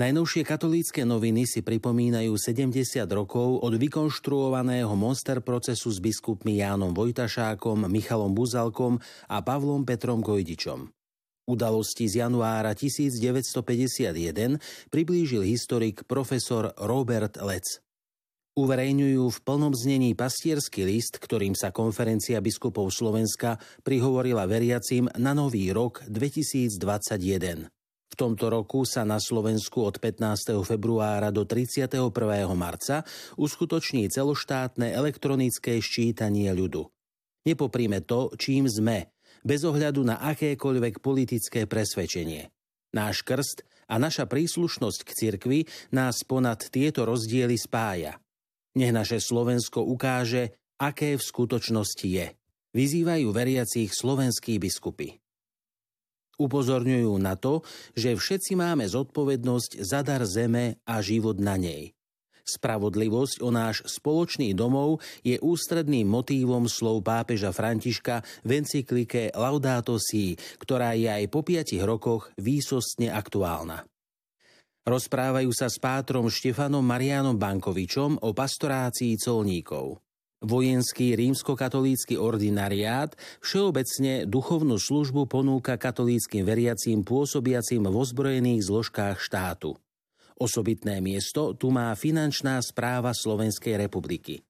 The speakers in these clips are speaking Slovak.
Najnovšie katolícke noviny si pripomínajú 70 rokov od vykonštruovaného monster procesu s biskupmi Jánom Vojtašákom, Michalom Buzalkom a Pavlom Petrom Gojdičom. Udalosti z januára 1951 priblížil historik profesor Robert Lec. Uverejňujú v plnom znení pastierský list, ktorým sa konferencia biskupov Slovenska prihovorila veriacim na nový rok 2021. Tomto roku sa na Slovensku od 15. februára do 31. marca uskutoční celoštátne elektronické ščítanie ľudu. Nepopríme to, čím sme, bez ohľadu na akékoľvek politické presvedčenie. Náš krst a naša príslušnosť k cirkvi nás ponad tieto rozdiely spája. Nech naše Slovensko ukáže, aké v skutočnosti je. Vyzývajú veriacich slovenskí biskupy. Upozorňujú na to, že všetci máme zodpovednosť za dar zeme a život na nej. Spravodlivosť o náš spoločný domov je ústredným motívom slov pápeža Františka v encyklike Laudato Si, ktorá je aj po piatich rokoch výsostne aktuálna. Rozprávajú sa s pátrom Štefanom Marianom Bankovičom o pastorácii colníkov. Vojenský rímskokatolícky ordinariát všeobecne duchovnú službu ponúka katolíckým veriacím pôsobiacim v ozbrojených zložkách štátu. Osobitné miesto tu má finančná správa Slovenskej republiky.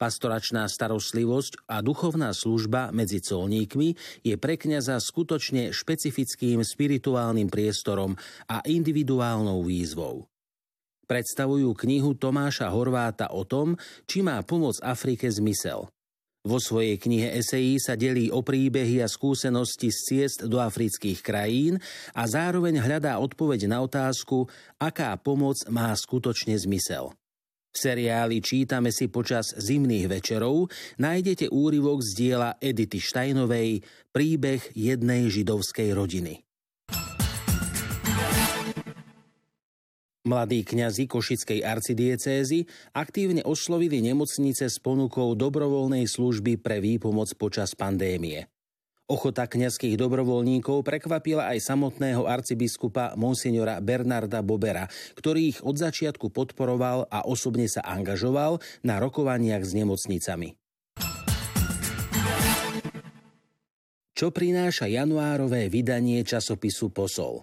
Pastoračná starostlivosť a duchovná služba medzi colníkmi je pre kňaza skutočne špecifickým spirituálnym priestorom a individuálnou výzvou predstavujú knihu Tomáša Horváta o tom, či má pomoc Afrike zmysel. Vo svojej knihe esejí sa delí o príbehy a skúsenosti z ciest do afrických krajín a zároveň hľadá odpoveď na otázku, aká pomoc má skutočne zmysel. V seriáli Čítame si počas zimných večerov nájdete úryvok z diela Edity Štajnovej Príbeh jednej židovskej rodiny. Mladí kňazi Košickej arcidiecézy aktívne oslovili nemocnice s ponukou dobrovoľnej služby pre výpomoc počas pandémie. Ochota kňazských dobrovoľníkov prekvapila aj samotného arcibiskupa monsignora Bernarda Bobera, ktorý ich od začiatku podporoval a osobne sa angažoval na rokovaniach s nemocnicami. Čo prináša januárové vydanie časopisu Posol?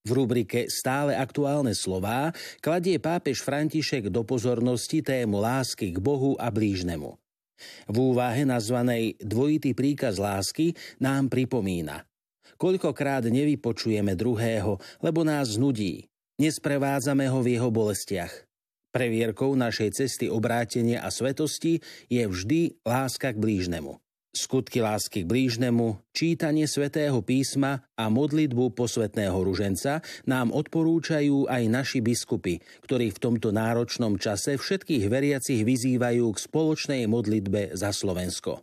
V rubrike Stále aktuálne slová kladie pápež František do pozornosti tému lásky k Bohu a blížnemu. V úvahe nazvanej Dvojitý príkaz lásky nám pripomína. Koľkokrát nevypočujeme druhého, lebo nás nudí. Nesprevádzame ho v jeho bolestiach. Previerkou našej cesty obrátenia a svetosti je vždy láska k blížnemu skutky lásky k blížnemu, čítanie svätého písma a modlitbu posvetného ruženca nám odporúčajú aj naši biskupy, ktorí v tomto náročnom čase všetkých veriacich vyzývajú k spoločnej modlitbe za Slovensko.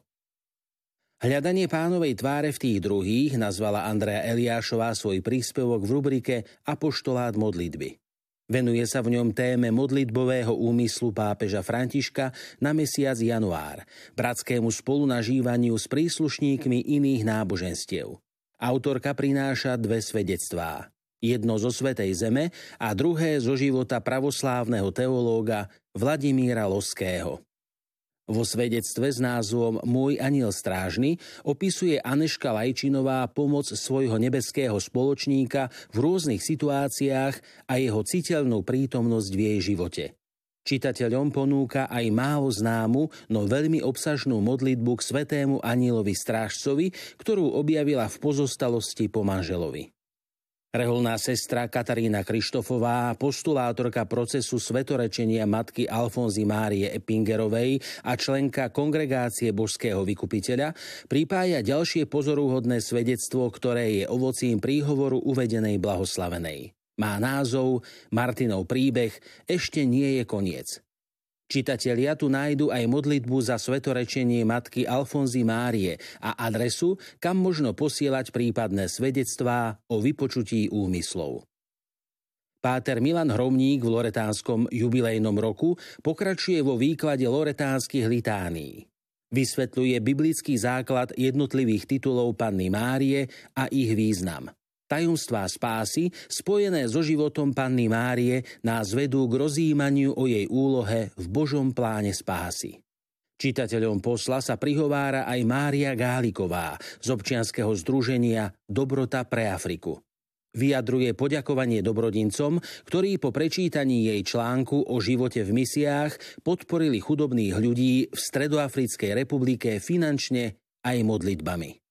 Hľadanie pánovej tváre v tých druhých nazvala Andrea Eliášová svoj príspevok v rubrike Apoštolát modlitby. Venuje sa v ňom téme modlitbového úmyslu pápeža Františka na mesiac január, bratskému spolunažívaniu s príslušníkmi iných náboženstiev. Autorka prináša dve svedectvá. Jedno zo Svetej Zeme a druhé zo života pravoslávneho teológa Vladimíra Loského. Vo svedectve s názvom Môj aniel strážny opisuje Aneška Lajčinová pomoc svojho nebeského spoločníka v rôznych situáciách a jeho citeľnú prítomnosť v jej živote. Čitateľom ponúka aj málo známu, no veľmi obsažnú modlitbu k svetému anielovi strážcovi, ktorú objavila v pozostalosti po manželovi. Reholná sestra Katarína Krištofová, postulátorka procesu svetorečenia matky Alfonzy Márie Epingerovej a členka kongregácie božského vykupiteľa, pripája ďalšie pozorúhodné svedectvo, ktoré je ovocím príhovoru uvedenej blahoslavenej. Má názov Martinov príbeh Ešte nie je koniec. Čitatelia tu nájdu aj modlitbu za svetorečenie matky Alfonzy Márie a adresu, kam možno posielať prípadné svedectvá o vypočutí úmyslov. Páter Milan Hromník v Loretánskom jubilejnom roku pokračuje vo výklade loretánskych litánií. Vysvetľuje biblický základ jednotlivých titulov Panny Márie a ich význam. Tajomstvá spásy, spojené so životom Panny Márie, nás vedú k rozjímaniu o jej úlohe v Božom pláne spásy. Čitateľom posla sa prihovára aj Mária Gáliková z občianskeho združenia Dobrota pre Afriku. Vyjadruje poďakovanie dobrodincom, ktorí po prečítaní jej článku o živote v misiách podporili chudobných ľudí v Stredoafrickej republike finančne aj modlitbami.